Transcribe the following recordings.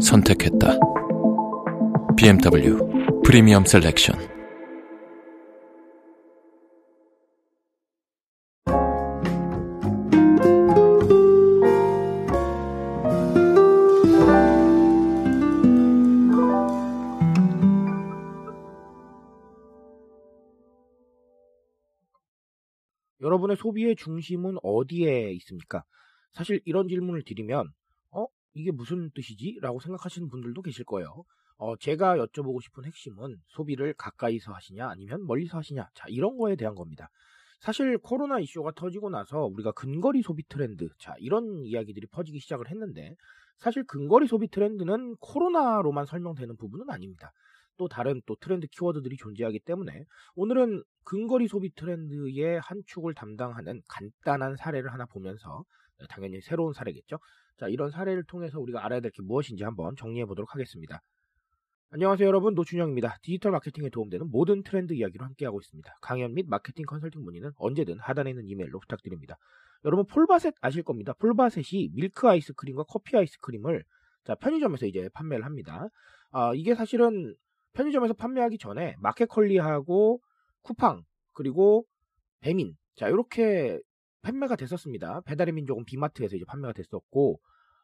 선택했다. BMW 프리미엄 셀렉션. 여러분의 소비의 중심은 어디에 있습니까? 사실 이런 질문을 드리면 어 이게 무슨 뜻이지? 라고 생각하시는 분들도 계실 거예요. 어, 제가 여쭤보고 싶은 핵심은 소비를 가까이서 하시냐 아니면 멀리서 하시냐 자 이런 거에 대한 겁니다. 사실 코로나 이슈가 터지고 나서 우리가 근거리 소비 트렌드 자 이런 이야기들이 퍼지기 시작을 했는데 사실 근거리 소비 트렌드는 코로나로만 설명되는 부분은 아닙니다. 또 다른 또 트렌드 키워드들이 존재하기 때문에 오늘은 근거리 소비 트렌드의 한 축을 담당하는 간단한 사례를 하나 보면서 네, 당연히 새로운 사례겠죠. 자, 이런 사례를 통해서 우리가 알아야 될 게 무엇인지 한번 정리해 보도록 하겠습니다. 안녕하세요 여러분 노준영입니다. 디지털 마케팅에 도움되는 모든 트렌드 이야기로 함께하고 있습니다. 강연 및 마케팅 컨설팅 문의는 언제든 하단에 있는 이메일로 부탁드립니다. 여러분 폴바셋 아실 겁니다. 폴바셋이 밀크 아이스크림과 커피 아이스크림을 자 편의점에서 이제 판매를 합니다. 아, 이게 사실은 편의점에서 판매하기 전에 마켓컬리하고 쿠팡 그리고 배민 자 이렇게 판매가 됐었습니다. 배달의 민족은 비마트에서 이제 판매가 됐었고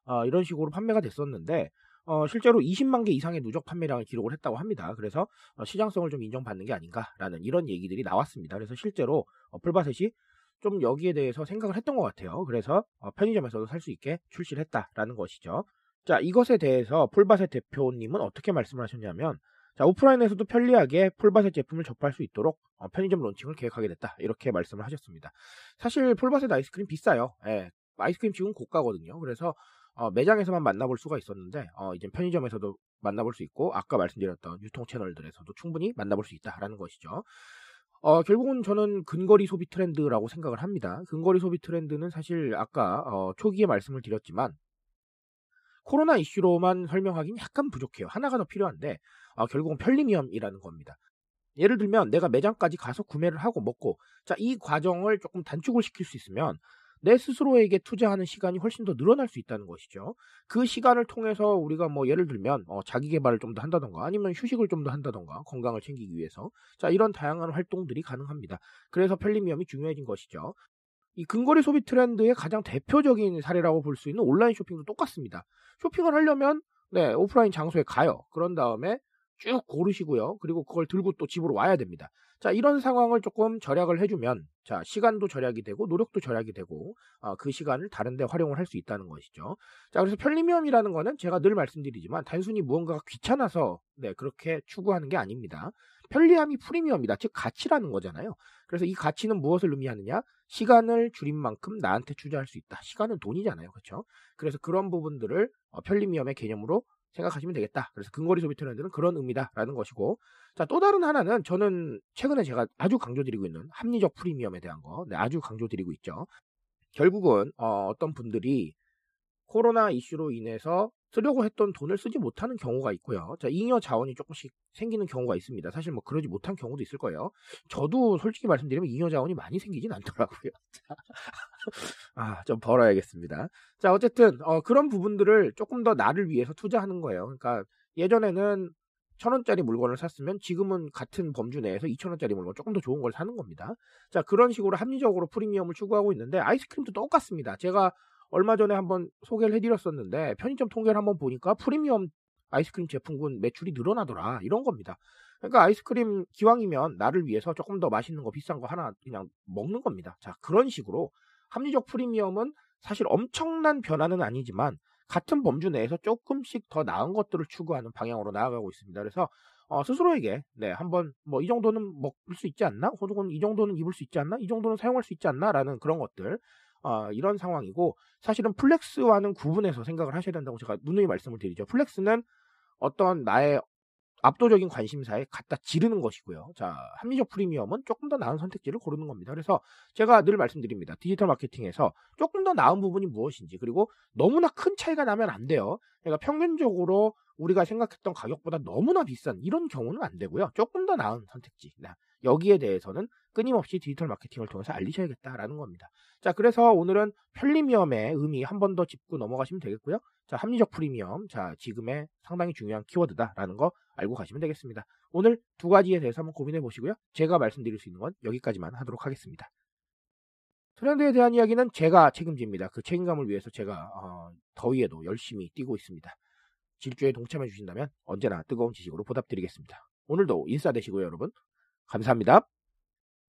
어, 이런 식으로 판매가 됐었는데 어, 실제로 20만 개 이상의 누적 판매량을 기록을 했다고 합니다. 그래서 어, 시장성을 좀 인정받는 게 아닌가라는 이런 얘기들이 나왔습니다. 그래서 실제로 어, 풀바셋이 좀 여기에 대해서 생각을 했던 것 같아요. 그래서 어, 편의점에서도 살 수 있게 출시를 했다라는 것이죠. 자 이것에 대해서 풀바셋 대표님은 어떻게 말씀을 하셨냐면 자, 오프라인에서도 편리하게 풀바셋 제품을 접할 수 있도록 어, 편의점 론칭을 계획하게 됐다. 이렇게 말씀을 하셨습니다. 사실 풀바셋 아이스크림 비싸요. 예, 아이스크림 지금 고가거든요. 그래서 어, 매장에서만 만나볼 수가 있었는데 어, 이제 편의점에서도 만나볼 수 있고 아까 말씀드렸던 유통 채널들에서도 충분히 만나볼 수 있다라는 것이죠. 어, 결국은 저는 근거리 소비 트렌드라고 생각을 합니다. 근거리 소비 트렌드는 사실 아까 어, 초기에 말씀을 드렸지만 코로나 이슈로만 설명하기는 약간 부족해요. 하나가 더 필요한데 어, 결국은 편리미엄이라는 겁니다. 예를 들면 내가 매장까지 가서 구매를 하고 먹고 자 이 과정을 조금 단축을 시킬 수 있으면 내 스스로에게 투자하는 시간이 훨씬 더 늘어날 수 있다는 것이죠. 그 시간을 통해서 우리가 뭐 예를 들면 어, 자기 개발을 좀 더 한다던가 아니면 휴식을 좀 더 한다던가 건강을 챙기기 위해서 자 이런 다양한 활동들이 가능합니다. 그래서 편리미엄이 중요해진 것이죠. 이 근거리 소비 트렌드의 가장 대표적인 사례라고 볼 수 있는 온라인 쇼핑도 똑같습니다. 쇼핑을 하려면 네, 오프라인 장소에 가요. 그런 다음에 쭉 고르시고요. 그리고 그걸 들고 또 집으로 와야 됩니다. 자, 이런 상황을 조금 절약을 해주면, 자, 시간도 절약이 되고, 노력도 절약이 되고, 어, 그 시간을 다른데 활용을 할 수 있다는 것이죠. 자, 그래서 편리미엄이라는 거는 제가 늘 말씀드리지만, 단순히 무언가가 귀찮아서, 네, 그렇게 추구하는 게 아닙니다. 편리함이 프리미엄이다. 즉, 가치라는 거잖아요. 그래서 이 가치는 무엇을 의미하느냐? 시간을 줄인 만큼 나한테 투자할 수 있다. 시간은 돈이잖아요. 그렇죠? 그래서 그런 부분들을 어, 편리미엄의 개념으로 생각하시면 되겠다. 그래서 근거리 소비 트렌드는 그런 의미다라는 것이고, 자 또 다른 하나는 저는 최근에 제가 아주 강조드리고 있는 합리적 프리미엄에 대한 거, 네, 아주 강조드리고 있죠. 결국은 어, 어떤 분들이 코로나 이슈로 인해서 쓰려고 했던 돈을 쓰지 못하는 경우가 있고요. 자, 잉여 자원이 조금씩 생기는 경우가 있습니다. 사실 뭐 그러지 못한 경우도 있을 거예요. 저도 솔직히 말씀드리면 잉여 자원이 많이 생기진 않더라고요. 아, 좀 벌어야겠습니다. 자, 어쨌든 어, 그런 부분들을 조금 더 나를 위해서 투자하는 거예요. 그러니까 예전에는 천 원짜리 물건을 샀으면 지금은 같은 범주 내에서 이천 원짜리 물건 조금 더 좋은 걸 사는 겁니다. 자, 그런 식으로 합리적으로 프리미엄을 추구하고 있는데 아이스크림도 똑같습니다. 제가 얼마 전에 한번 소개를 해드렸었는데 편의점 통계를 한번 보니까 프리미엄 아이스크림 제품군 매출이 늘어나더라 이런 겁니다. 그러니까 아이스크림 기왕이면 나를 위해서 조금 더 맛있는 거 비싼 거 하나 그냥 먹는 겁니다. 자 그런 식으로 합리적 프리미엄은 사실 엄청난 변화는 아니지만 같은 범주 내에서 조금씩 더 나은 것들을 추구하는 방향으로 나아가고 있습니다. 그래서 어, 스스로에게 네 한번 뭐 이 정도는 먹을 수 있지 않나? 혹은 이 정도는 입을 수 있지 않나? 이 정도는 사용할 수 있지 않나? 라는 그런 것들 아, 이런 상황이고 사실은 flex와는 구분해서 생각을 하셔야 된다고 제가 누누이 말씀을 드리죠. flex는 어떤 나의 압도적인 관심사에 갖다 지르는 것이고요. 자, 합리적 프리미엄은 조금 더 나은 선택지를 고르는 겁니다. 그래서 제가 늘 말씀드립니다. 디지털 마케팅에서 조금 더 나은 부분이 무엇인지 그리고 너무나 큰 차이가 나면 안 돼요. 그러니까 평균적으로 우리가 생각했던 가격보다 너무나 비싼 이런 경우는 안 되고요. 조금 더 나은 선택지. 여기에 대해서는 끊임없이 디지털 마케팅을 통해서 알리셔야겠다라는 겁니다. 자, 그래서 오늘은 편리미엄의 의미 한 번 더 짚고 넘어가시면 되겠고요. 자, 합리적 프리미엄. 자, 지금의 상당히 중요한 키워드다라는 거 알고 가시면 되겠습니다. 오늘 두 가지에 대해서 한번 고민해 보시고요. 제가 말씀드릴 수 있는 건 여기까지만 하도록 하겠습니다. 트렌드에 대한 이야기는 제가 책임집니다. 그 책임감을 위해서 제가 어, 더위에도 열심히 뛰고 있습니다. 질주에 동참해 주신다면 언제나 뜨거운 지식으로 보답드리겠습니다. 오늘도 인싸 되시고요, 여러분. 감사합니다.